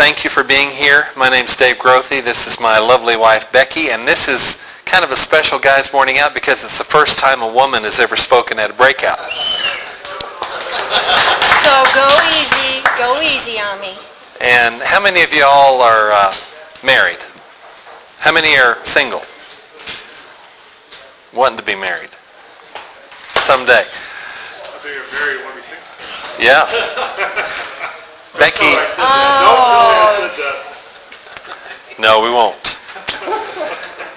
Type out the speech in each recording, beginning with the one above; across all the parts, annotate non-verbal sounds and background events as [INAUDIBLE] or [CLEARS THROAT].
thank you for being here. My name's Dave Grothy. This is my lovely wife, Becky, and this is kind of a special Guys Morning Out because it's the first time a woman has ever spoken at a breakout. So go easy, go easy on me. And how many of you all are uh, married? How many are single? Wanting to be married? Someday. I think you're married when we sing. Yeah. [LAUGHS] Becky, Oh. no, we won't.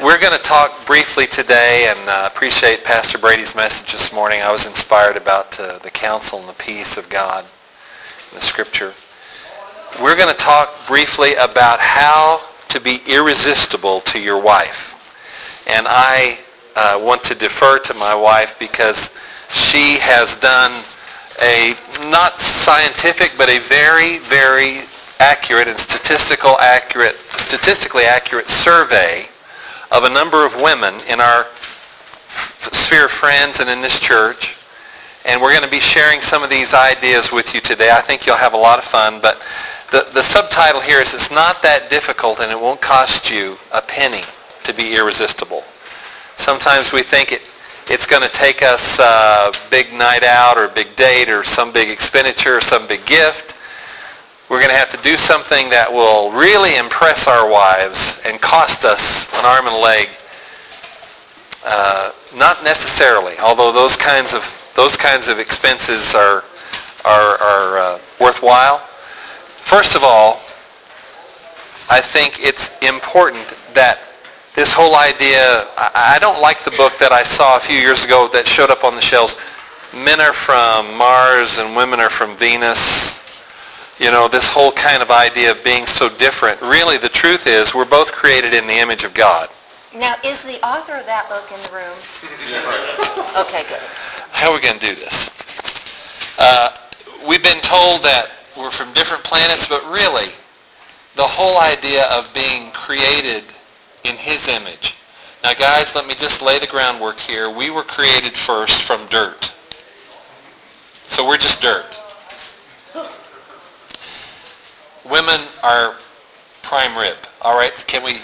We're going to talk briefly today and uh, appreciate Pastor Brady's message this morning. I was inspired about uh, the counsel and the peace of God in the Scripture. We're going to talk briefly about how to be irresistible to your wife. And I uh, want to defer to my wife because she has done a not scientific but a very very accurate and statistical accurate statistically accurate survey of a number of women in our sphere of friends and in this church and we're going to be sharing some of these ideas with you today. I think you'll have a lot of fun but the, the subtitle here is it's not that difficult and it won't cost you a penny to be irresistible. Sometimes we think it it's going to take us a big night out or a big date or some big expenditure or some big gift. We're going to have to do something that will really impress our wives and cost us an arm and a leg. Uh, not necessarily, although those kinds of those kinds of expenses are are, are uh, worthwhile. First of all, I think it's important that this whole idea, I, I don't like the book that I saw a few years ago that showed up on the shelves. Men are from Mars and women are from Venus. You know, this whole kind of idea of being so different. Really, the truth is we're both created in the image of God. Now, is the author of that book in the room? [LAUGHS] Okay, good. How are we going to do this? Uh, we've been told that we're from different planets, but really, the whole idea of being created in his image. Now guys, let me just lay the groundwork here. We were created first from dirt. So we're just dirt. Women are prime rib. All right? Can we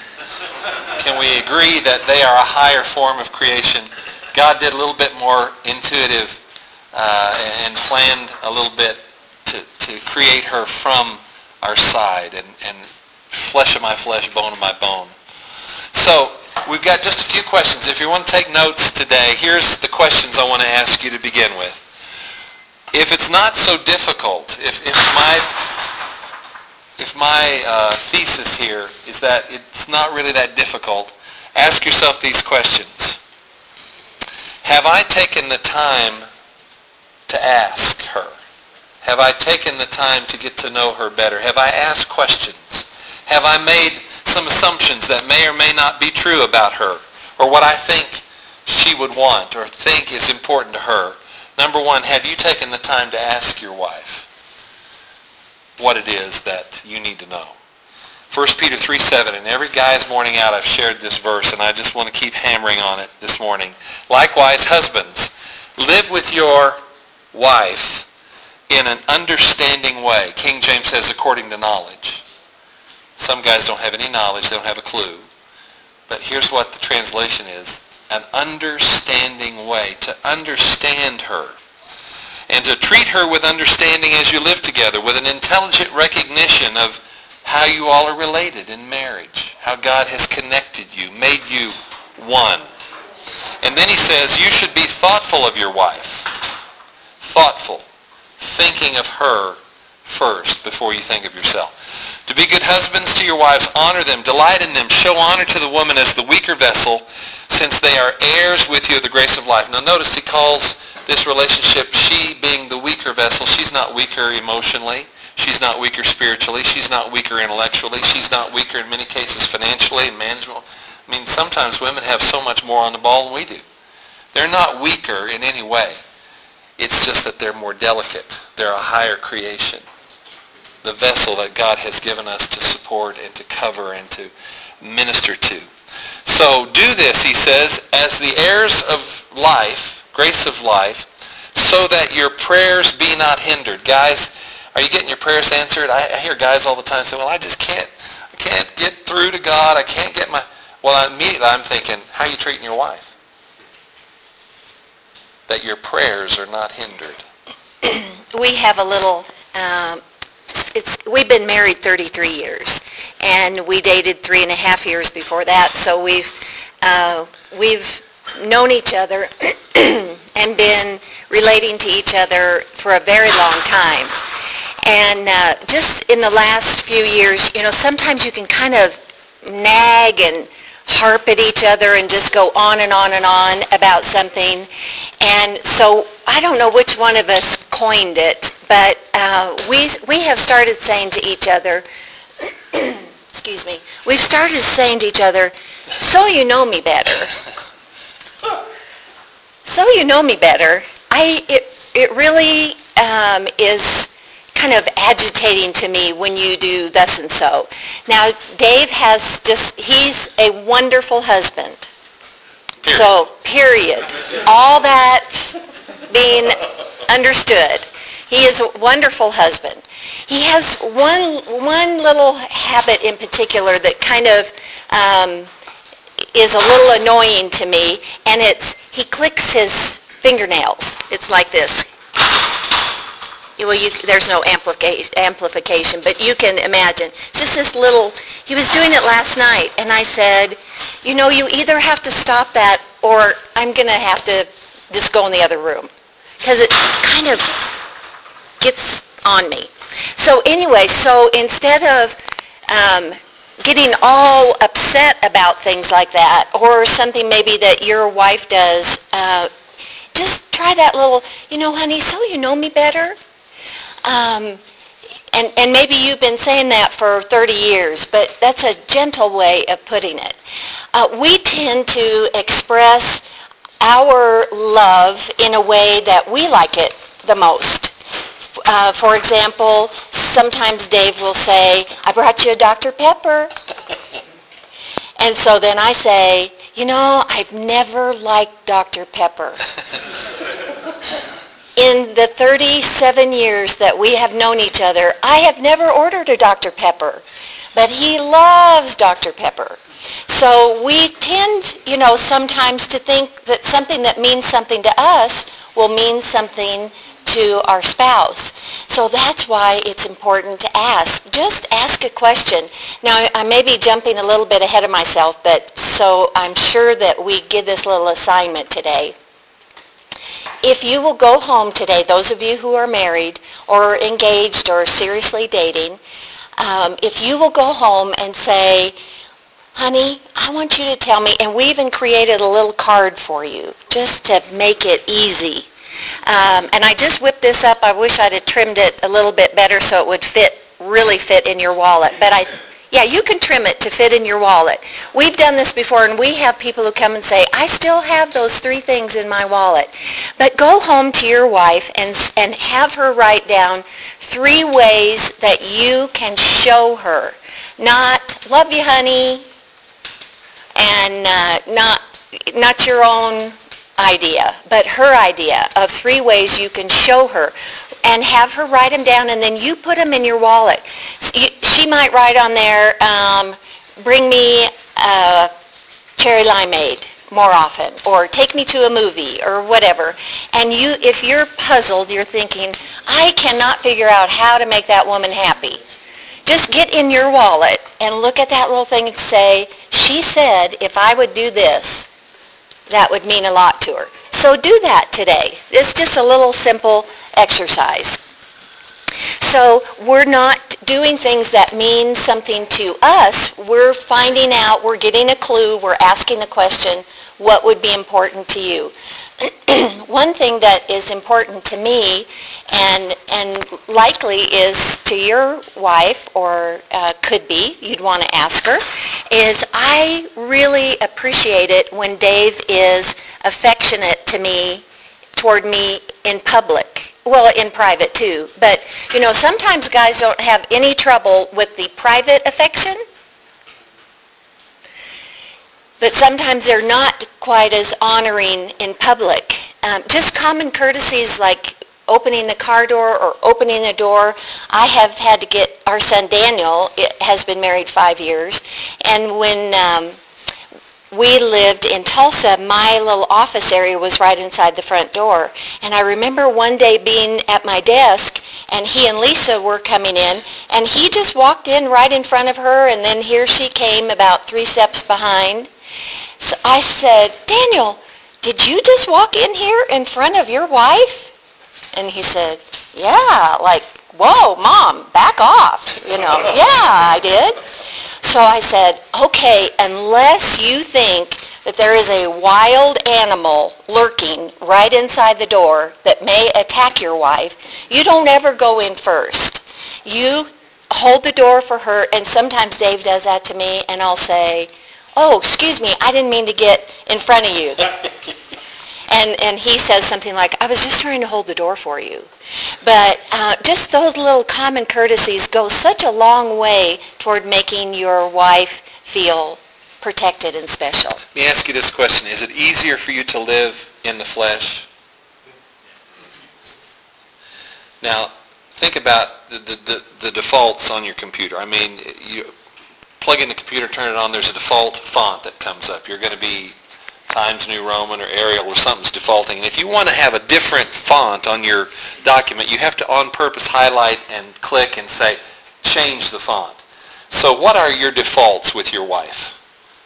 can we agree that they are a higher form of creation? God did a little bit more intuitive uh, and planned a little bit to, to create her from our side and, and flesh of my flesh, bone of my bone. So we've got just a few questions. If you want to take notes today, here's the questions I want to ask you to begin with. If it's not so difficult, if, if my if my uh, thesis here is that it's not really that difficult, ask yourself these questions. Have I taken the time to ask her? Have I taken the time to get to know her better? Have I asked questions? Have I made some assumptions that may or may not be true about her or what I think she would want or think is important to her. Number one, have you taken the time to ask your wife what it is that you need to know? 1 Peter 3, 7, and every guy's morning out I've shared this verse and I just want to keep hammering on it this morning. Likewise, husbands, live with your wife in an understanding way. King James says according to knowledge. Some guys don't have any knowledge. They don't have a clue. But here's what the translation is. An understanding way. To understand her. And to treat her with understanding as you live together. With an intelligent recognition of how you all are related in marriage. How God has connected you. Made you one. And then he says you should be thoughtful of your wife. Thoughtful. Thinking of her first before you think of yourself. To be good husbands to your wives, honor them, delight in them, show honor to the woman as the weaker vessel, since they are heirs with you of the grace of life. Now notice he calls this relationship, she being the weaker vessel, she's not weaker emotionally. She's not weaker spiritually. She's not weaker intellectually. She's not weaker in many cases financially and management. I mean, sometimes women have so much more on the ball than we do. They're not weaker in any way. It's just that they're more delicate. They're a higher creation the vessel that God has given us to support and to cover and to minister to. So do this, he says, as the heirs of life, grace of life, so that your prayers be not hindered. Guys, Are you getting your prayers answered? I, I hear guys all the time say, well, I just can't, I can't get through to God. I can't get my... Well, immediately I'm thinking, how are you treating your wife? That your prayers are not hindered. [CLEARS THROAT] we have a little, um, it's, we've been married 33 years, and we dated three and a half years before that, so we've, uh, we've known each other [CLEARS THROAT] and been relating to each other for a very long time. And uh, just in the last few years, you know, sometimes you can kind of nag and harp at each other and just go on and on and on about something. And so I don't know which one of us coined it, but uh, we, we have started saying to each other, [CLEARS THROAT] excuse me, we've started saying to each other, so you know me better. So you know me better. I, it, it really um, is kind of agitating to me when you do thus and so. Now, Dave has just, he's a wonderful husband. Period. So, period. All that being understood. He is a wonderful husband. He has one, one little habit in particular that kind of um, is a little annoying to me, and it's he clicks his fingernails. It's like this. Well, you, there's no amplica- amplification, but you can imagine. Just this little, he was doing it last night, and I said, you know, you either have to stop that or I'm going to have to just go in the other room. Because it kind of gets on me. So anyway, so instead of um, getting all upset about things like that, or something maybe that your wife does, uh, just try that little, you know, honey, so you know me better. Um, and, and maybe you've been saying that for 30 years, but that's a gentle way of putting it. Uh, we tend to express our love in a way that we like it the most. Uh, for example, sometimes Dave will say, I brought you a Dr. Pepper. And so then I say, you know, I've never liked Dr. Pepper. [LAUGHS] In the 37 years that we have known each other, I have never ordered a Dr. Pepper. But he loves Dr. Pepper. So we tend, you know, sometimes to think that something that means something to us will mean something to our spouse. So that's why it's important to ask. Just ask a question. Now, I may be jumping a little bit ahead of myself, but so I'm sure that we give this little assignment today. If you will go home today, those of you who are married or engaged or seriously dating, um, if you will go home and say, honey, I want you to tell me, and we even created a little card for you just to make it easy. Um, and I just whipped this up. I wish I'd have trimmed it a little bit better so it would fit, really fit in your wallet. But I, yeah, you can trim it to fit in your wallet. We've done this before, and we have people who come and say, I still have those three things in my wallet. But go home to your wife and, and have her write down three ways that you can show her. Not, love you, honey, and uh, not, not your own idea, but her idea of three ways you can show her and have her write them down and then you put them in your wallet. She might write on there, um, bring me a cherry limeade more often or take me to a movie or whatever. And you, if you're puzzled, you're thinking, I cannot figure out how to make that woman happy. Just get in your wallet and look at that little thing and say, she said if I would do this, that would mean a lot to her. So do that today. It's just a little simple exercise. So we're not doing things that mean something to us. We're finding out, we're getting a clue, we're asking the question, what would be important to you? [CLEARS THROAT] One thing that is important to me and, and likely is to your wife or uh, could be, you'd want to ask her, is I really appreciate it when Dave is affectionate to me, toward me in public. Well, in private too. But, you know, sometimes guys don't have any trouble with the private affection but sometimes they're not quite as honoring in public. Um, just common courtesies like opening the car door or opening the door. I have had to get our son Daniel, it has been married five years, and when um, we lived in Tulsa, my little office area was right inside the front door. And I remember one day being at my desk, and he and Lisa were coming in, and he just walked in right in front of her, and then here she came about three steps behind. So I said, Daniel, did you just walk in here in front of your wife? And he said, yeah, like, whoa, mom, back off, you know. [LAUGHS] yeah, I did. So I said, okay, unless you think that there is a wild animal lurking right inside the door that may attack your wife, you don't ever go in first. You hold the door for her, and sometimes Dave does that to me, and I'll say, oh, excuse me, I didn't mean to get in front of you. [LAUGHS] and, and he says something like, I was just trying to hold the door for you. But uh, just those little common courtesies go such a long way toward making your wife feel protected and special. Let me ask you this question. Is it easier for you to live in the flesh? Now, think about the, the, the, the defaults on your computer. I mean, you plug in the computer, turn it on, there's a default font that comes up. You're going to be Times New Roman or Arial or something's defaulting. And if you want to have a different font on your document, you have to on purpose highlight and click and say, change the font. So what are your defaults with your wife?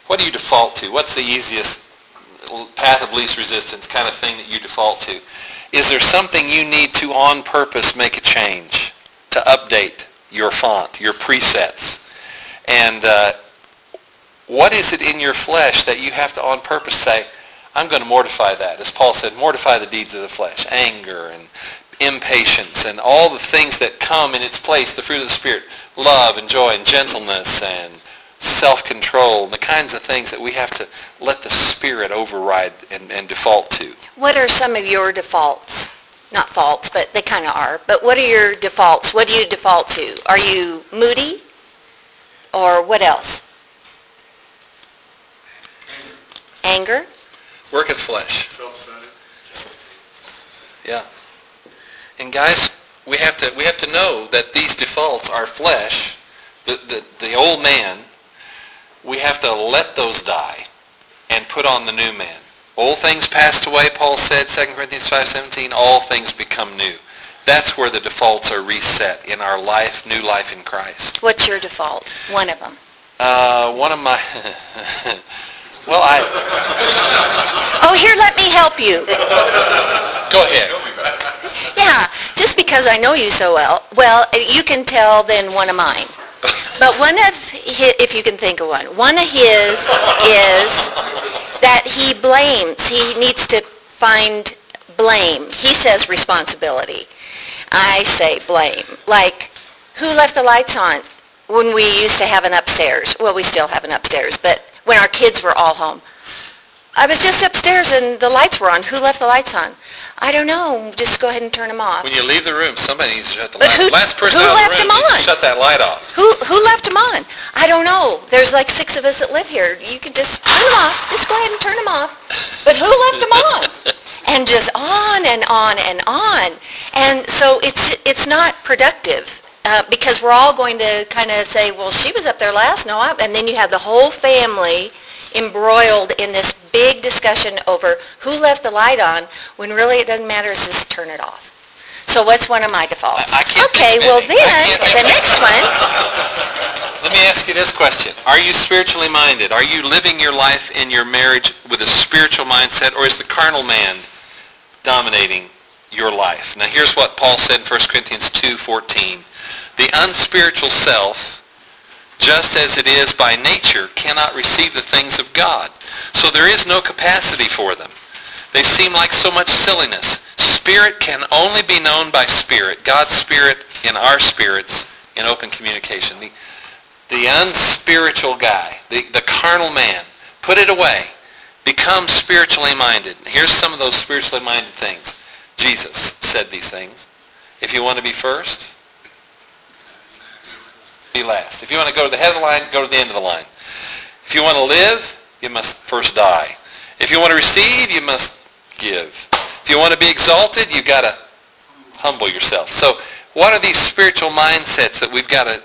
What do you default to? What's the easiest path of least resistance kind of thing that you default to? Is there something you need to on purpose make a change to update your font, your presets? And uh, what is it in your flesh that you have to on purpose say, I'm going to mortify that. As Paul said, mortify the deeds of the flesh, anger and impatience and all the things that come in its place, the fruit of the Spirit, love and joy and gentleness and self-control, and the kinds of things that we have to let the Spirit override and, and default to. What are some of your defaults? Not faults, but they kind of are. But what are your defaults? What do you default to? Are you moody? Or what else? Anger? Work of flesh. Self-centered. Yeah. And guys, we have to we have to know that these defaults are flesh, the, the, the old man. We have to let those die and put on the new man. Old things passed away, Paul said, 2 Corinthians 5.17, all things become new. That's where the defaults are reset in our life, new life in Christ. What's your default? One of them. Uh, one of my, [LAUGHS] well, I, [LAUGHS] Oh, here, let me help you. go ahead. Yeah, just because I know you so well. Well, you can tell then one of mine. But one of his, if you can think of one, one of his is that he blames. He needs to find blame. He says responsibility. I say blame. Like, who left the lights on when we used to have an upstairs? Well, we still have an upstairs, but when our kids were all home. I was just upstairs and the lights were on. Who left the lights on? I don't know. Just go ahead and turn them off. When you leave the room, somebody needs to shut the But light. who- Last person who out left the room them on? shut that light off. Who who left them on? I don't know. There's like six of us that live here. You can just turn them off. Just go ahead and turn them off. But who left them on? [LAUGHS] And just on and on and on. And so it's it's not productive uh, because we're all going to kind of say, well, she was up there last. No, I, and then you have the whole family embroiled in this big discussion over who left the light on when really it doesn't matter. It's just turn it off. So what's one of my defaults? I- I can't okay, well then, the next one, Let me ask you this question. Are you spiritually minded? Are you living your life in your marriage with a spiritual mindset or is the carnal man dominating your life? Now here's what Paul said in 1 Corinthians 2.14. The unspiritual self, just as it is by nature, cannot receive the things of God. So there is no capacity for them. They seem like so much silliness. Spirit can only be known by spirit. God's spirit in our spirits in open communication. The, the unspiritual guy, the, the carnal man, put it away. Become spiritually minded. Here's some of those spiritually minded things. Jesus said these things. If you want to be first, be last. If you want to go to the head of the line, go to the end of the line. If you want to live, you must first die. If you want to receive, you must give. If you want to be exalted, you've got to humble yourself. So what are these spiritual mindsets that we've got to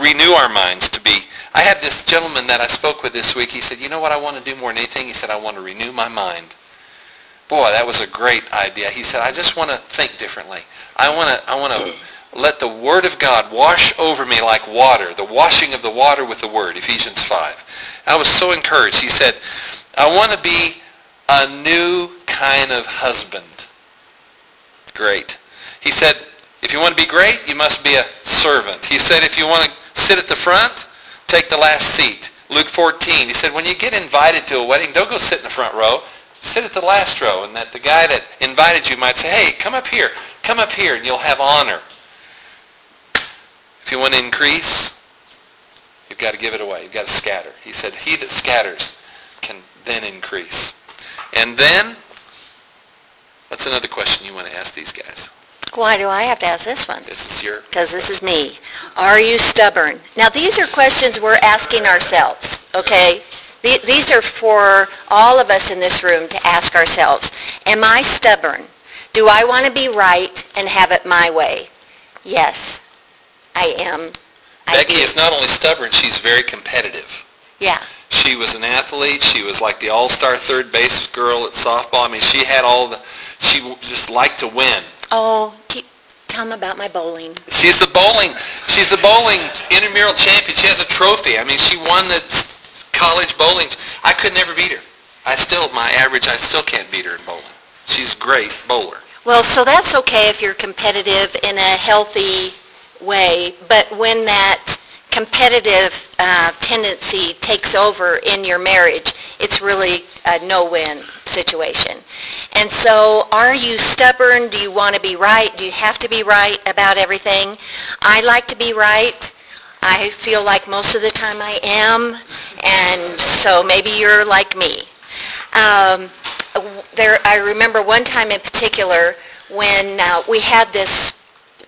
renew our minds to be? I had this gentleman that I spoke with this week. He said, you know what I want to do more than anything? He said, I want to renew my mind. Boy, that was a great idea. He said, I just want to think differently. I want to, I want to let the Word of God wash over me like water, the washing of the water with the Word, Ephesians 5. I was so encouraged. He said, I want to be a new kind of husband. Great. He said, if you want to be great, you must be a servant. He said, if you want to sit at the front, take the last seat. Luke 14, he said, when you get invited to a wedding, don't go sit in the front row. Sit at the last row, and that the guy that invited you might say, hey, come up here, come up here, and you'll have honor. If you want to increase, you've got to give it away. You've got to scatter. He said, he that scatters can then increase. And then, what's another question you want to ask these guys? Why do I have to ask this one? This is your... Because this is me. Are you stubborn? Now, these are questions we're asking ourselves, okay? These are for all of us in this room to ask ourselves. Am I stubborn? Do I want to be right and have it my way? Yes, I am. I Becky do. is not only stubborn, she's very competitive. Yeah. She was an athlete. She was like the all-star third base girl at softball. I mean, she had all the... She just liked to win. Oh, keep, tell them about my bowling. She's the bowling. She's the bowling intramural champion. She has a trophy. I mean, she won the college bowling. I could never beat her. I still, my average, I still can't beat her in bowling. She's a great bowler. Well, so that's okay if you're competitive in a healthy way, but when that competitive uh, tendency takes over in your marriage, it's really a no-win situation. And so are you stubborn? Do you want to be right? Do you have to be right about everything? I like to be right. I feel like most of the time I am, and so maybe you're like me. Um, there, I remember one time in particular when uh, we had this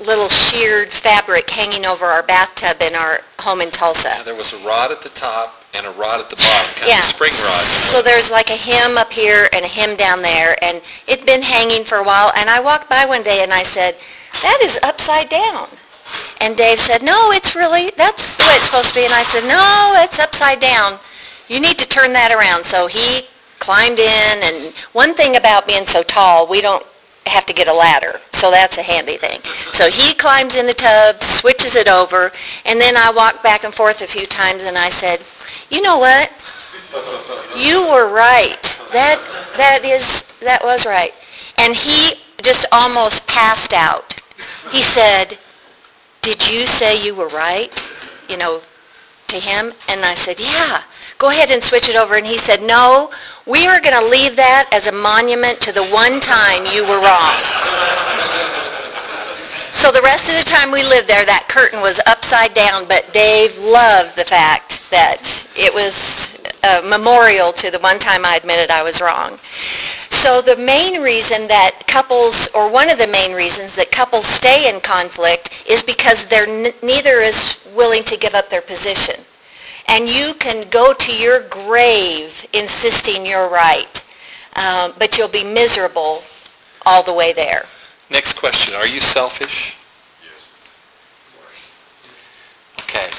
little sheared fabric hanging over our bathtub in our home in Tulsa. Yeah, there was a rod at the top and a rod at the bottom, kind yeah. of a spring rod. So there's like a hem up here and a hem down there, and it'd been hanging for a while. And I walked by one day and I said, that is upside down. And Dave said, no, it's really, that's the way it's supposed to be. And I said, no, it's upside down. You need to turn that around. So he climbed in, and one thing about being so tall, we don't have to get a ladder. So that's a handy thing. So he climbs in the tub, switches it over, and then I walked back and forth a few times and I said, you know what? You were right. That that is that was right. And he just almost passed out. He said, "Did you say you were right?" You know, to him, and I said, "Yeah." Go ahead and switch it over. And he said, no, we are going to leave that as a monument to the one time you were wrong. So the rest of the time we lived there, that curtain was upside down, but Dave loved the fact that it was a memorial to the one time I admitted I was wrong. So the main reason that couples, or one of the main reasons that couples stay in conflict is because they're neither is willing to give up their position. And you can go to your grave insisting you're right, um, but you'll be miserable all the way there. Next question. Are you selfish? Yes. Okay.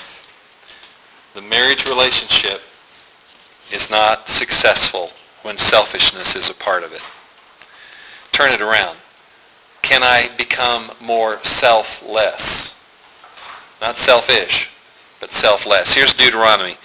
The marriage relationship is not successful when selfishness is a part of it. Turn it around. Can I become more selfless? Not selfish, but selfless. Here's Deuteronomy.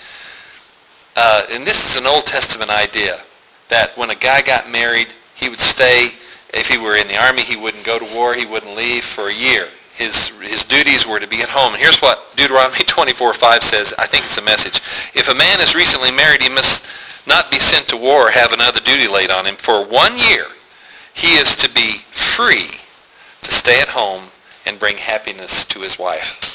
Uh, and this is an Old Testament idea that when a guy got married, he would stay. If he were in the army, he wouldn't go to war. He wouldn't leave for a year. His, his duties were to be at home. And here's what Deuteronomy [LAUGHS] 24:5 says. I think it's a message. If a man is recently married, he must not be sent to war or have another duty laid on him. For one year, he is to be free to stay at home and bring happiness to his wife.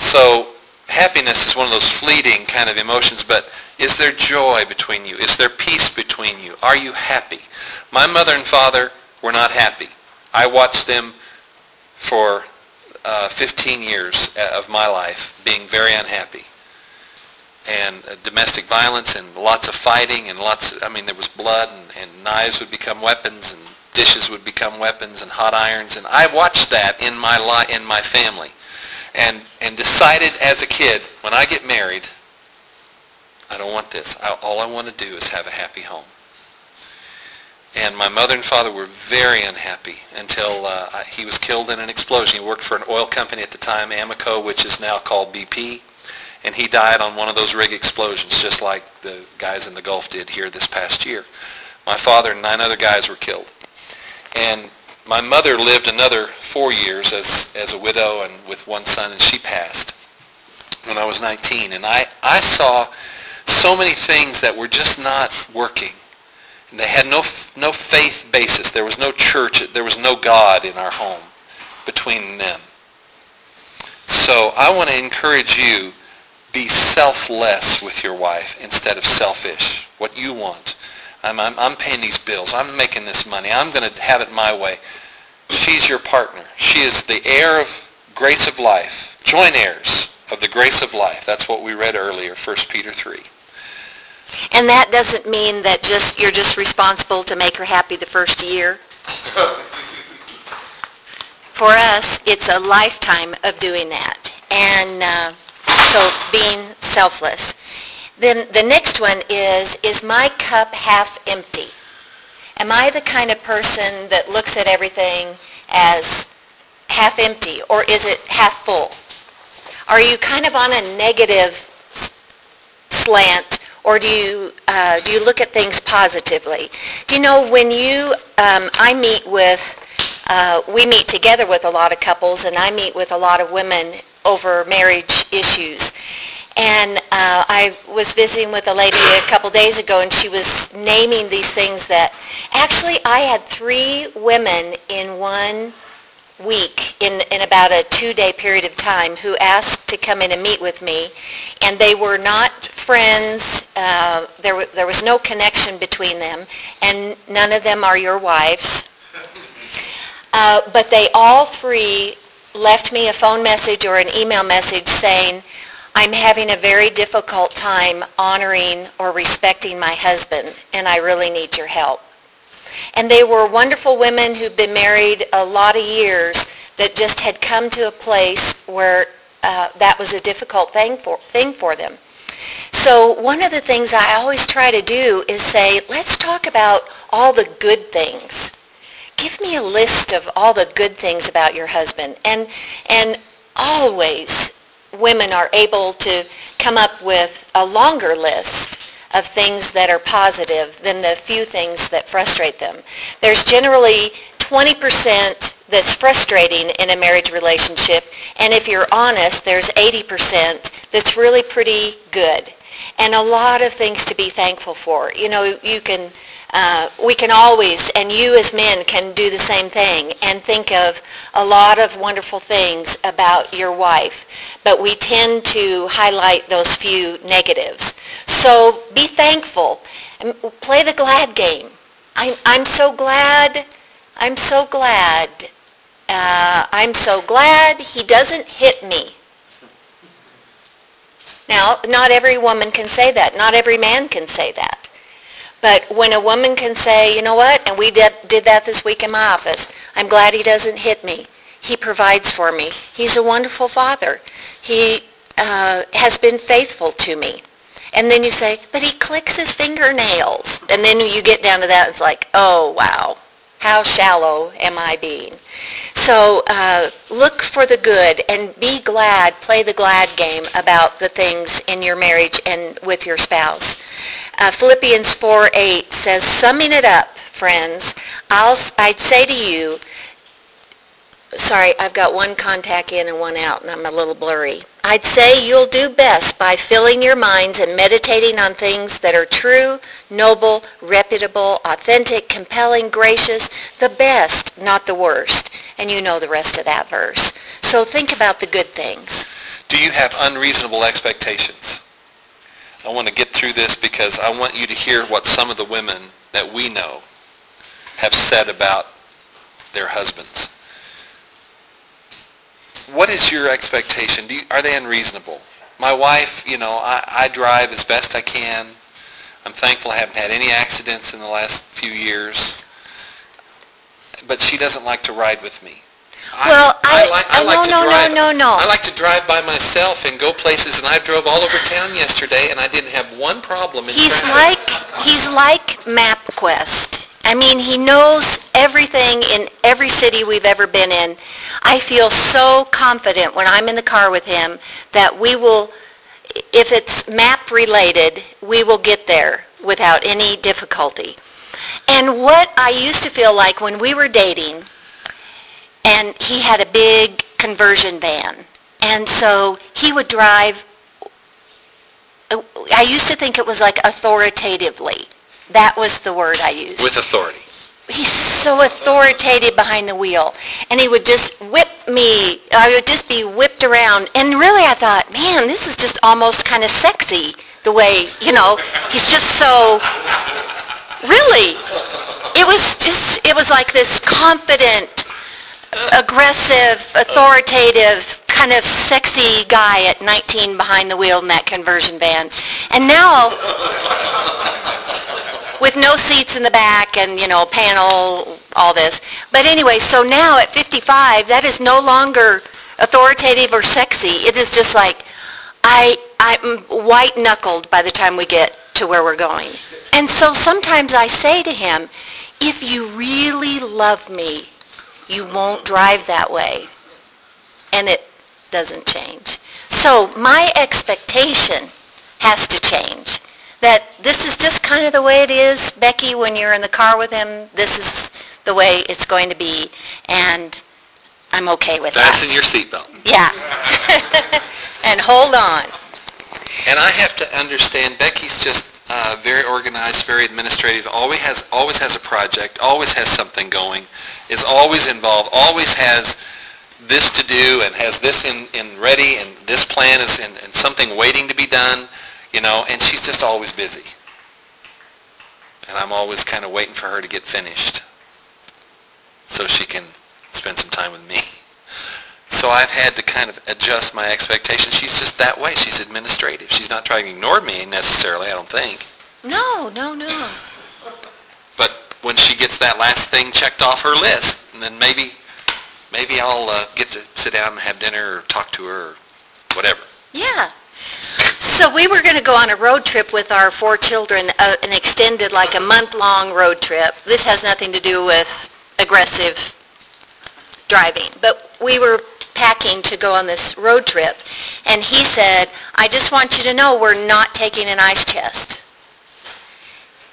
So happiness is one of those fleeting kind of emotions, but is there joy between you? Is there peace between you? Are you happy? My mother and father were not happy. I watched them for uh, 15 years of my life being very unhappy. And uh, domestic violence and lots of fighting and lots of, I mean, there was blood and, and knives would become weapons and dishes would become weapons and hot irons. And I watched that in my li- in my family, and and decided as a kid when I get married, I don't want this. I, all I want to do is have a happy home. And my mother and father were very unhappy until uh, he was killed in an explosion. He worked for an oil company at the time, Amoco, which is now called BP. And he died on one of those rig explosions, just like the guys in the Gulf did here this past year. My father and nine other guys were killed. And my mother lived another four years as, as a widow and with one son, and she passed when I was 19. And I, I saw so many things that were just not working. And they had no, no faith basis. There was no church. There was no God in our home between them. So I want to encourage you, be selfless with your wife instead of selfish. What you want. I'm, I'm, I'm paying these bills. I'm making this money. I'm going to have it my way. She's your partner. She is the heir of grace of life. Joint heirs of the grace of life. That's what we read earlier, 1 Peter 3. And that doesn't mean that just you're just responsible to make her happy the first year. [LAUGHS] For us, it's a lifetime of doing that. And uh, so being selfless. Then the next one is, is my cup half empty? Am I the kind of person that looks at everything as half empty or is it half full? Are you kind of on a negative slant or do you uh, do you look at things positively? Do you know when you um, I meet with uh, we meet together with a lot of couples and I meet with a lot of women over marriage issues. And uh, I was visiting with a lady a couple days ago, and she was naming these things that actually I had three women in one week in, in about a two-day period of time who asked to come in and meet with me. And they were not friends. Uh, there, w- there was no connection between them. And none of them are your wives. Uh, but they all three left me a phone message or an email message saying, I'm having a very difficult time honoring or respecting my husband, and I really need your help. And they were wonderful women who'd been married a lot of years that just had come to a place where uh, that was a difficult thing for, thing for them. So one of the things I always try to do is say, let's talk about all the good things. Give me a list of all the good things about your husband. And, and always women are able to come up with a longer list of things that are positive than the few things that frustrate them. There's generally 20% that's frustrating in a marriage relationship, and if you're honest, there's 80% that's really pretty good. And a lot of things to be thankful for. You know, you can uh, we can always, and you as men can do the same thing and think of a lot of wonderful things about your wife, but we tend to highlight those few negatives. So be thankful. Play the glad game. I'm, I'm so glad, I'm so glad, uh, I'm so glad he doesn't hit me. Now, not every woman can say that. Not every man can say that. But when a woman can say, you know what, and we did, did that this week in my office, I'm glad he doesn't hit me. He provides for me. He's a wonderful father. He uh, has been faithful to me. And then you say, but he clicks his fingernails. And then you get down to that, and it's like, oh, wow, how shallow am I being? So uh, look for the good and be glad, play the glad game about the things in your marriage and with your spouse. Uh, Philippians 4.8 says, summing it up, friends, I'll, I'd say to you, sorry, I've got one contact in and one out, and I'm a little blurry. I'd say you'll do best by filling your minds and meditating on things that are true, noble, reputable, authentic, compelling, gracious, the best, not the worst. And you know the rest of that verse. So think about the good things. Do you have unreasonable expectations? I want to get through this because I want you to hear what some of the women that we know have said about their husbands. What is your expectation? You, are they unreasonable? My wife, you know, I, I drive as best I can. I'm thankful I haven't had any accidents in the last few years. but she doesn't like to ride with me. Well, I- like, I- I like no, to no, no, drive. no, no. I like to drive by myself and go places, and I drove all over town yesterday, and I didn't have one problem in He's traffic. like, he's like MapQuest. I mean, he knows everything in every city we've ever been in. I feel so confident when I'm in the car with him that we will, if it's map related, we will get there without any difficulty. And what I used to feel like when we were dating, and he had a big conversion van, and so he would drive I used to think it was like authoritatively. That was the word I used. With authority. He's so authoritative behind the wheel. And he would just whip me. I would just be whipped around. And really I thought, man, this is just almost kind of sexy the way, you know, he's just so, really. It was just, it was like this confident, aggressive, authoritative, kind of sexy guy at 19 behind the wheel in that conversion van. And now, with no seats in the back and, you know, panel, all this. But anyway, so now at 55, that is no longer authoritative or sexy. It is just like, I, I'm white-knuckled by the time we get to where we're going. And so sometimes I say to him, if you really love me, you won't drive that way. And it doesn't change. So my expectation has to change. That this is just kind of the way it is, Becky, when you're in the car with him, this is the way it's going to be, and I'm okay with that. Fasten that. your seatbelt. Yeah. [LAUGHS] and hold on. And I have to understand, Becky's just uh, very organized, very administrative, always has, always has a project, always has something going, is always involved, always has this to do and has this in, in ready and this plan is in, and something waiting to be done, you know, and she's just always busy. And I'm always kind of waiting for her to get finished so she can spend some time with me. So I've had to kind of adjust my expectations. She's just that way. She's administrative. She's not trying to ignore me necessarily, I don't think. No, no, no. But when she gets that last thing checked off her list, and then maybe, maybe I'll uh, get to sit down and have dinner or talk to her or whatever. Yeah. So we were going to go on a road trip with our four children, uh, an extended, like a month-long road trip. This has nothing to do with aggressive driving, but we were packing to go on this road trip, and he said, I just want you to know we're not taking an ice chest.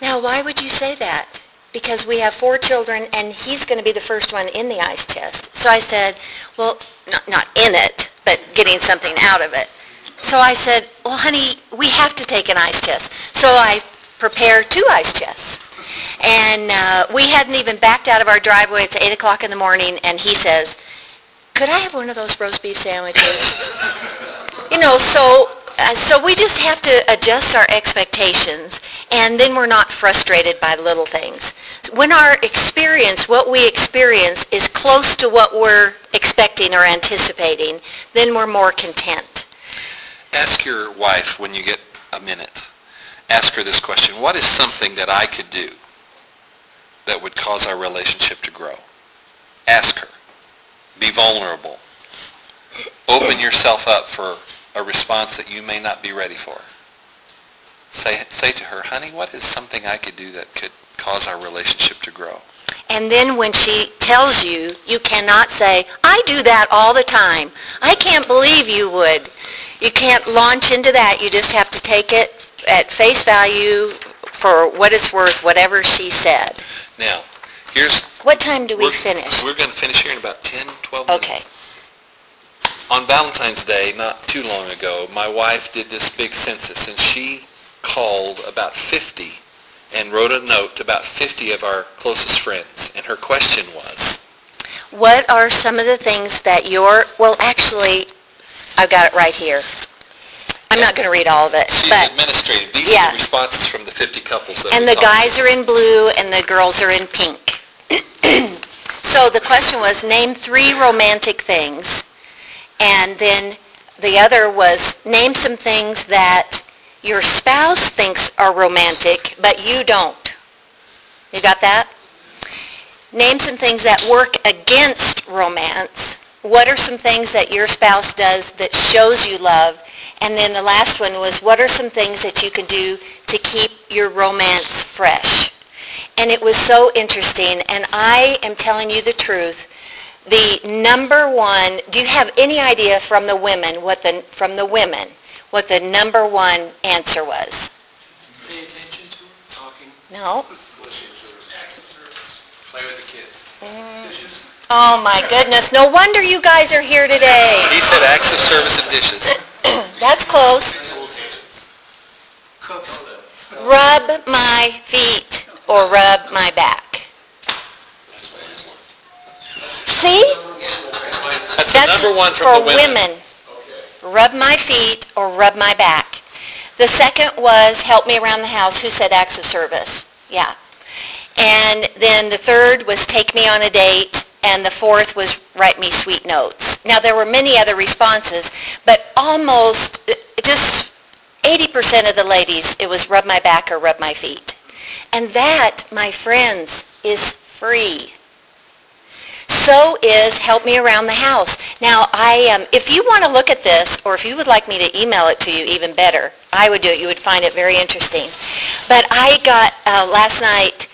Now, why would you say that? Because we have four children, and he's going to be the first one in the ice chest. So I said, well, not, not in it, but getting something out of it. So I said, well, honey, we have to take an ice chest. So I prepared two ice chests. And uh, we hadn't even backed out of our driveway. It's 8 o'clock in the morning, and he says, could I have one of those roast beef sandwiches? you know, so uh, so we just have to adjust our expectations, and then we're not frustrated by little things. When our experience, what we experience, is close to what we're expecting or anticipating, then we're more content. Ask your wife when you get a minute. Ask her this question. What is something that I could do that would cause our relationship to grow? Ask her. Be vulnerable. Open yourself up for a response that you may not be ready for. Say, say to her, honey, what is something I could do that could cause our relationship to grow? And then when she tells you, you cannot say, I do that all the time. I can't believe you would. You can't launch into that. You just have to take it at face value for what it's worth, whatever she said. Now, here's... What time do we we're- finish? We're going to finish here in about 10, 12 minutes. Okay. On Valentine's Day, not too long ago, my wife did this big census, and she called about 50 and wrote a note to about 50 of our closest friends. And her question was, What are some of the things that you're, well, actually, I've got it right here. I'm not going to read all of it, she's but, administrative. These are Yeah. the responses from the 50 couples that and we the talked guys are in blue and the girls are in pink. [COUGHS] So the question was, name three romantic things. And then the other was, name some things that your spouse thinks are romantic, but you don't. You got that? name some things that work against romance. What are some things that your spouse does that shows you love? And then the last one was, what are some things that you can do to keep your romance fresh? And it was so interesting. And I am telling you the truth. The number one, do you have any idea from the women, what the, from the women, what the number one answer was? Pay attention to talking, No? play with the kids. Dishes. Oh my goodness, no wonder you guys are here today. He said acts of service and dishes. [CLEARS THROAT] That's close. Rub my feet or rub my back. See? That's That's number one from for the women. women. Rub my feet or rub my back. The second was help me around the house. Who said acts of service? Yeah. And then the third was take me on a date. And the fourth was write me sweet notes. Now there were many other responses, but almost uh, just 80% of the ladies, it was rub my back or rub my feet. And that, my friends, is free. So is help me around the house. Now, I um, if you want to look at this, or if you would like me to email it to you, even better. I would do it. You would find it very interesting. But I got uh, last night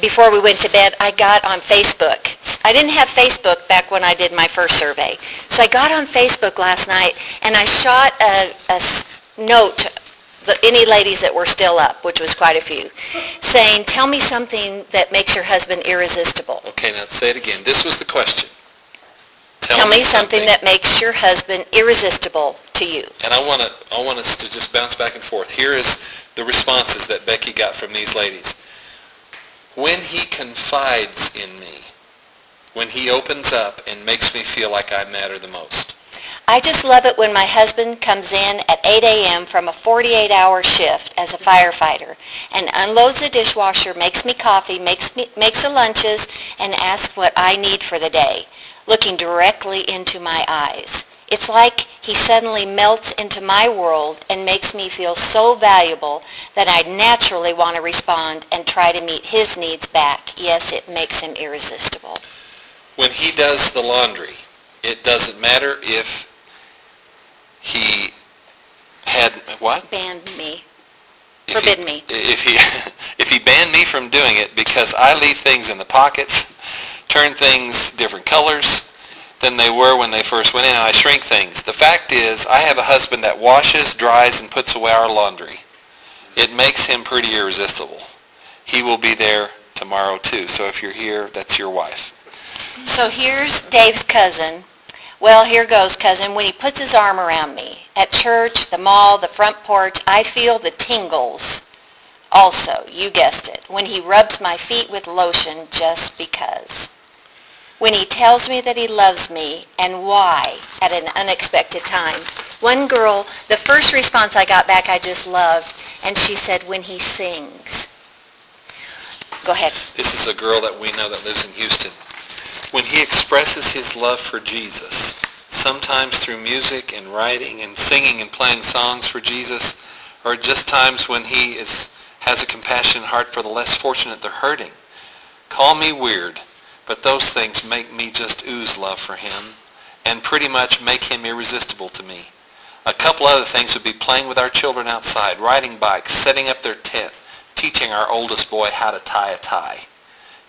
before we went to bed. I got on Facebook. I didn't have Facebook back when I did my first survey, so I got on Facebook last night and I shot a note to the, any ladies that were still up, which was quite a few, saying, "Tell me something that makes your husband irresistible." Okay, now say it again. This was the question. Tell me something that makes your husband irresistible to you. And I want to, I want us to just bounce back and forth. Here is the responses that Becky got from these ladies. When he confides in me, when he opens up and makes me feel like I matter the most. I just love it when my husband comes in at 8 a.m. from a 48-hour shift as a firefighter and unloads the dishwasher, makes me coffee, makes me makes the lunches, and asks what I need for the day, looking directly into my eyes. It's like he suddenly melts into my world and makes me feel so valuable that I naturally want to respond and try to meet his needs back. Yes, it makes him irresistible. When he does the laundry, it doesn't matter if he had, what? Banned me. If he- Forbidden me. If he, [LAUGHS] if he banned me from doing it because I leave things in the pockets, turn things different colors than they were when they first went in, and I shrink things. The fact is, I have a husband that washes, dries, and puts away our laundry. It makes him pretty irresistible. He will be there tomorrow too. So if you're here, that's your wife. So here's Dave's cousin. Well, here goes, cousin. When he puts his arm around me at church, the mall, the front porch, I feel the tingles. Also, you guessed it, when he rubs my feet with lotion just because. When he tells me that he loves me and why at an unexpected time. One girl, the first response I got back I just loved, and she said, when he sings. Go ahead. This is a girl that we know that lives in Houston. When he expresses his love for Jesus, sometimes through music and writing and singing and playing songs for Jesus, or just times when he is, has a compassionate heart for the less fortunate, they're hurting. Call me weird, but those things make me just ooze love for him and pretty much make him irresistible to me. A couple other things would be playing with our children outside, riding bikes, setting up their tent, teaching our oldest boy how to tie a tie.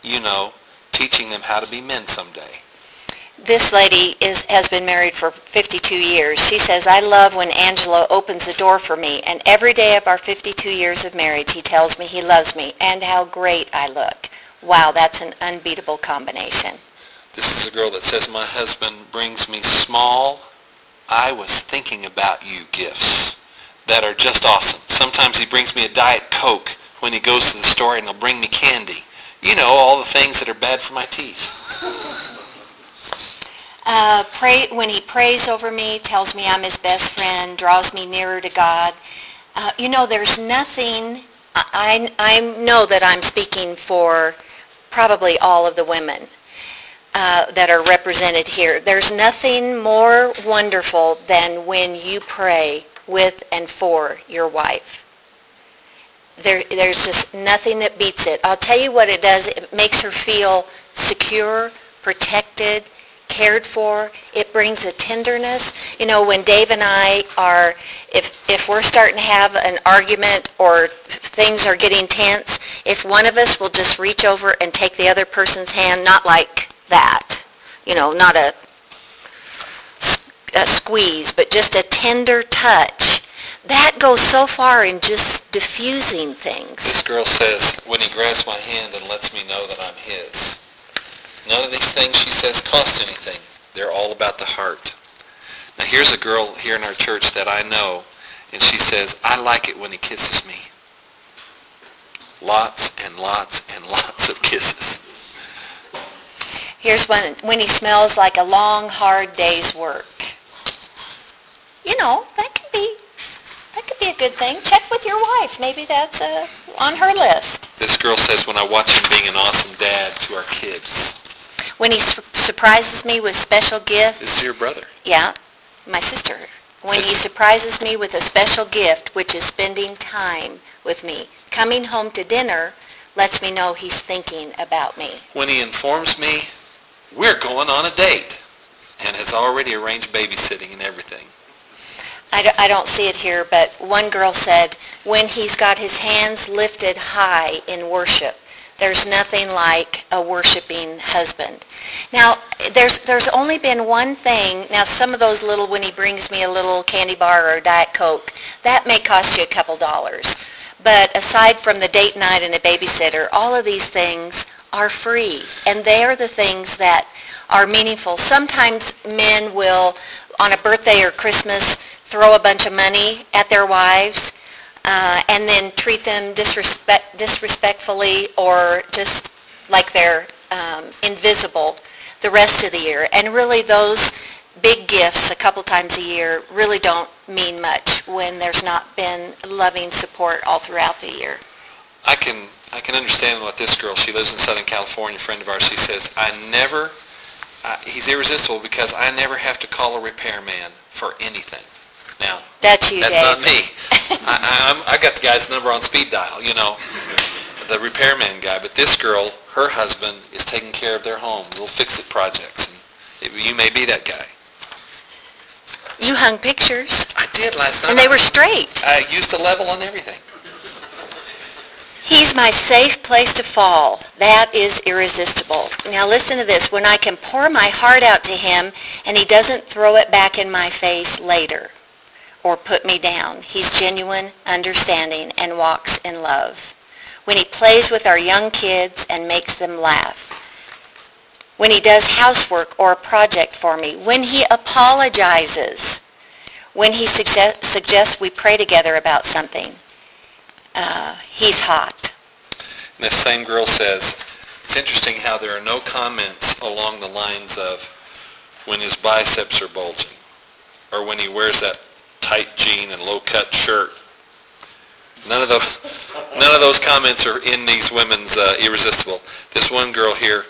You know, teaching them how to be men someday. This lady is, has been married for 52 years. She says, I love when Angelo opens the door for me, and every day of our 52 years of marriage, he tells me he loves me and how great I look. Wow, that's an unbeatable combination. This is a girl that says, my husband brings me small, I was thinking about you gifts that are just awesome. Sometimes he brings me a Diet Coke when he goes to the store and he'll bring me candy. You know, all the things that are bad for my teeth. [LAUGHS] Uh, pray, when he prays over me, tells me I'm his best friend, draws me nearer to God. Uh, you know, there's nothing, I, I know that I'm speaking for probably all of the women uh, that are represented here. There's nothing more wonderful than when you pray with and for your wife. There, there's just nothing that beats it. I'll tell you what it does. It makes her feel secure, protected, cared for. It brings a tenderness. You know, when Dave and I are, if, if we're starting to have an argument or things are getting tense, if one of us will just reach over and take the other person's hand, not like that, you know, not a, a squeeze, but just a tender touch, that goes so far in just diffusing things. This girl says, when he grabs my hand and lets me know that I'm his. None of these things, she says, cost anything. They're all about the heart. Now here's a girl here in our church that I know, and she says, I like it when he kisses me. Lots and lots and [LAUGHS] lots of kisses. Here's when, when he smells like a long, hard day's work. You know, that could be, that could be a good thing. Check with your wife. Maybe that's uh, on her list. This girl says, when I watch him being an awesome dad to our kids. When he su- surprises me with special gifts. This is your brother. Yeah, my sister. When he surprises me with a special gift, which is spending time with me. Coming home to dinner lets me know he's thinking about me. When he informs me, we're going on a date, and has already arranged babysitting and everything. I I don't see it here, but one girl said, when he's got his hands lifted high in worship, there's nothing like a worshiping husband. Now, there's, there's only been one thing. Now, some of those little, when he brings me a little candy bar or Diet Coke, that may cost you a couple dollars. But aside from the date night and a babysitter, all of these things are free. And they are the things that are meaningful. Sometimes men will, on a birthday or Christmas, throw a bunch of money at their wives uh, and then treat them disrespect, disrespectfully or just like they're um, invisible the rest of the year. And really those big gifts a couple times a year really don't mean much when there's not been loving support all throughout the year. I can I can understand what this girl. She lives in Southern California. Friend of ours. She says, I never. Uh, he's irresistible because I never have to call a repairman for anything. Now, That's you, that's Dave. not me. I, I, I'm, I got the guy's number on speed dial. You know, the repairman guy. But this girl, her husband is taking care of their home, little fix-it projects, and it, you may be that guy. You hung pictures, I did last night. and they were straight. I used a level on everything. He's my safe place to fall. That is irresistible. Now listen to this. When I can pour my heart out to him and he doesn't throw it back in my face later or put me down, he's genuine, understanding, and walks in love. When he plays with our young kids and makes them laugh. When he does housework or a project for me. When he apologizes. When he suggest, suggests we pray together about something. Uh, he's hot. This same girl says, it's interesting how there are no comments along the lines of when his biceps are bulging or when he wears that tight jean and low-cut shirt. None of those, none of those comments are in these women's uh, irresistible. This one girl here,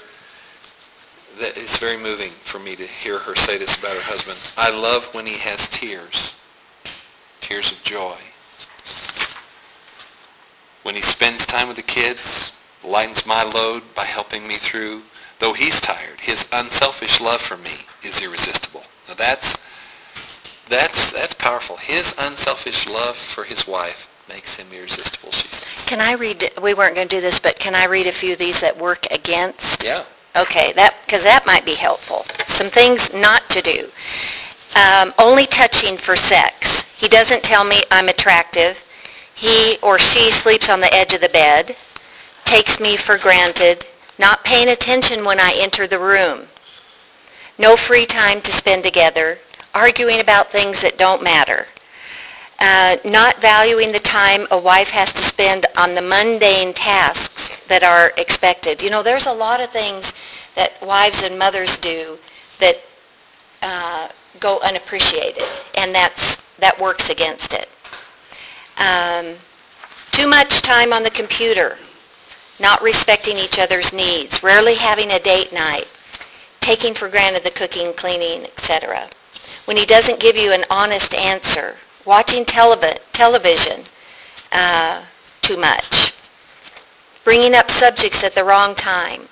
that it's very moving for me to hear her say this about her husband. I love when he has tears, tears of joy when he spends time with the kids, lightens my load by helping me through, though he's tired. His unselfish love for me is irresistible. Now that's that's that's powerful. His unselfish love for his wife makes him irresistible, she says. Can I read, we weren't going to do this, but can I read a few of these that work against? Yeah. Okay, that, because that might be helpful. Some things not to do. Um, only touching for sex. He doesn't tell me I'm attractive. He or she sleeps on the edge of the bed, takes me for granted, not paying attention when I enter the room. No free time to spend together, arguing about things that don't matter. Uh, not valuing the time a wife has to spend on the mundane tasks that are expected. You know, there's a lot of things that wives and mothers do that uh, go unappreciated, and that's that works against it. Um, too much time on the computer, not respecting each other's needs, rarely having a date night, taking for granted the cooking, cleaning, etc. When he doesn't give you an honest answer, watching televi- television, uh, too much, bringing up subjects at the wrong time,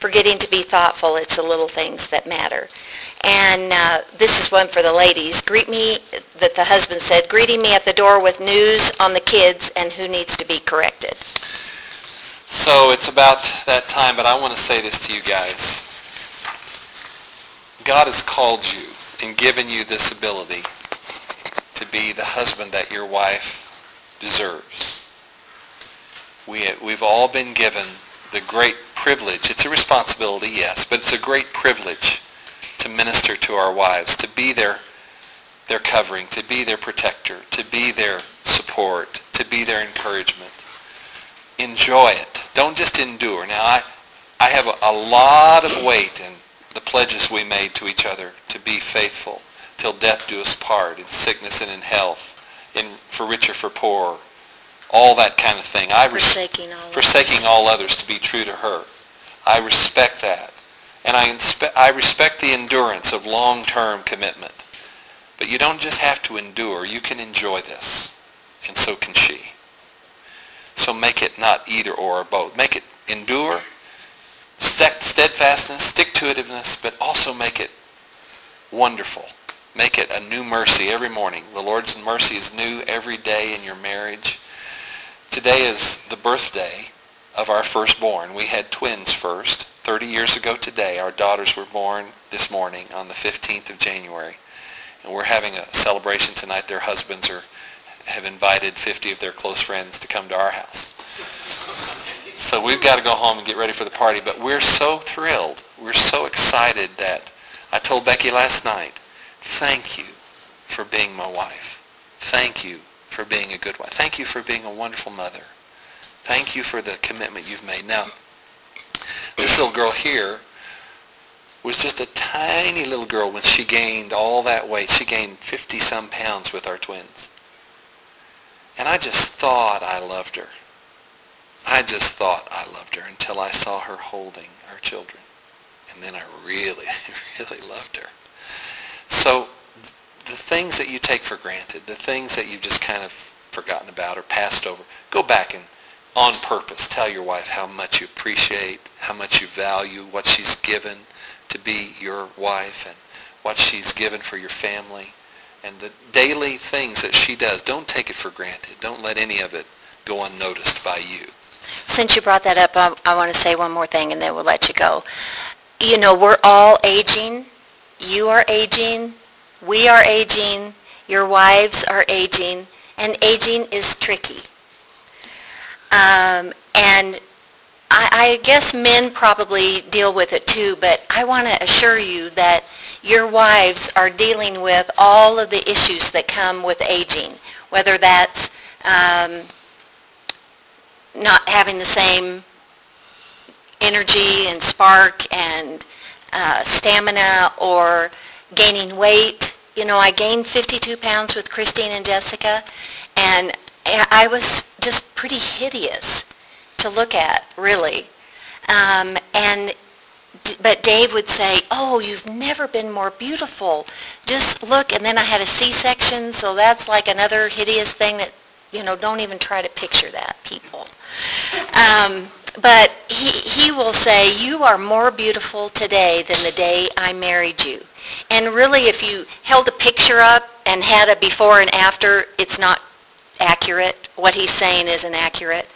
forgetting to be thoughtful. It's the little things that matter. And uh, this is one for the ladies. Greet me, that the husband said, greeting me at the door with news on the kids and who needs to be corrected. So it's about that time, but I want to say this to you guys. God has called you and given you this ability to be the husband that your wife deserves. We, we've all been given the great privilege. It's a responsibility, yes, but it's a great privilege to minister to our wives, to be their, their covering, to be their protector, to be their support, to be their encouragement. Enjoy it. Don't just endure. Now, I, I have a, a lot of weight the pledges we made to each other to be faithful till death do us part, in sickness and in health, in for rich or for poor, all that kind of thing. I res- Forsaking all forsaking others. all others to be true to her. I respect that. And I, inspe- I respect the endurance of long-term commitment. But you don't just have to endure. You can enjoy this. And so can she. So make it not either or or both. Make it endure, steadfastness, stick-to-itiveness, but also make it wonderful. Make it a new mercy every morning. The Lord's mercy is new every day in your marriage. Today is the birthday of our firstborn. We had twins first. 30 years ago today, our daughters were born this morning on the 15th of January. And we're having a celebration tonight. Their husbands are, have invited 50 of their close friends to come to our house. So we've got to go home and get ready for the party. But we're so thrilled. We're so excited that I told Becky last night, thank you for being my wife. Thank you for being a good wife. Thank you for being a wonderful mother. Thank you for the commitment you've made. Now, this little girl here was just a tiny little girl when she gained all that weight. She gained 50-some pounds with our twins. And I just thought I loved her. I just thought I loved her until I saw her holding her children. And then I really, [LAUGHS] really loved her. So the things that you take for granted, the things that you've just kind of forgotten about or passed over, go back and on purpose tell your wife how much you appreciate, how much you value what she's given to be your wife and what she's given for your family and the daily things that she does. Don't take it for granted. Don't let any of it go unnoticed by you. Since you brought that up, I, I want to say one more thing and then we'll let you go. You know, we're all aging. You are aging. We are aging. Your wives are aging. And aging is tricky. Um, and I, I guess men probably deal with it too, but I want to assure you that your wives are dealing with all of the issues that come with aging, whether that's um, not having the same energy and spark and uh, stamina or gaining weight. You know, I gained 52 pounds with Christine and Jessica, and I was just pretty hideous to look at, really. Um, and but Dave would say, "Oh, you've never been more beautiful. Just look." And then I had a C-section, so that's like another hideous thing that you know. Don't even try to picture that, people. Um, but he he will say, "You are more beautiful today than the day I married you." And really, if you held a picture up and had a before and after, it's not accurate. What he's saying isn't accurate.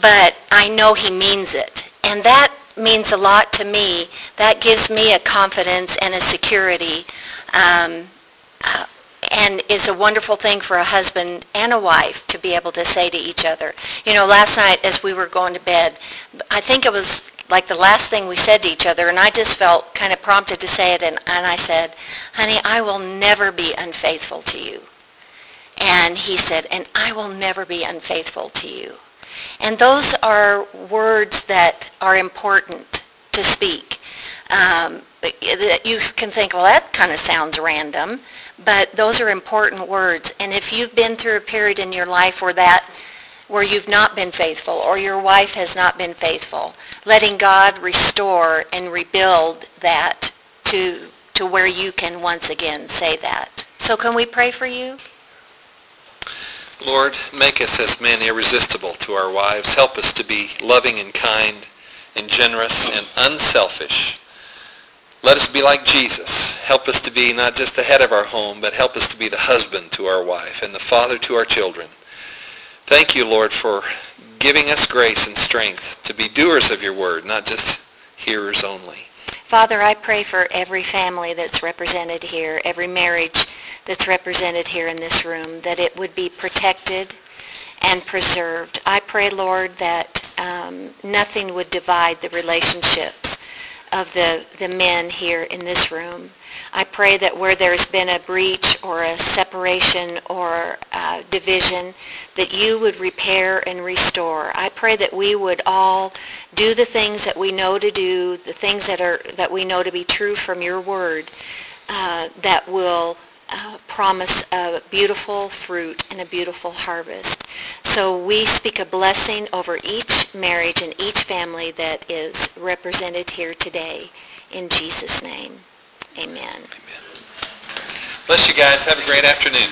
But I know he means it. And that means a lot to me. That gives me a confidence and a security um, uh, and is a wonderful thing for a husband and a wife to be able to say to each other. You know, last night as we were going to bed, I think it was like the last thing we said to each other, and I just felt kind of prompted to say it, and, and I said, honey, I will never be unfaithful to you. And he said, and I will never be unfaithful to you. And those are words that are important to speak. Um, that you can think, well, that kind of sounds random, but those are important words. And if you've been through a period in your life where that, where you've not been faithful or your wife has not been faithful, letting God restore and rebuild that to, to where you can once again say that. So can we pray for you? Lord, make us as men irresistible to our wives. Help us to be loving and kind and generous and unselfish. Let us be like Jesus. Help us to be not just the head of our home, but help us to be the husband to our wife and the father to our children. Thank you, Lord, for giving us grace and strength to be doers of your word, not just hearers only. Father, I pray for every family that's represented here, every marriage that's represented here in this room, that it would be protected and preserved. I pray, Lord, that um, nothing would divide the relationships of the, the men here in this room. I pray that where there's been a breach or a separation or uh, division, that you would repair and restore. I pray that we would all do the things that we know to do, the things that are that we know to be true from your word, uh, that will uh, promise a beautiful fruit and a beautiful harvest. So we speak a blessing over each marriage and each family that is represented here today. In Jesus' name, amen. Bless you guys. Have a great afternoon.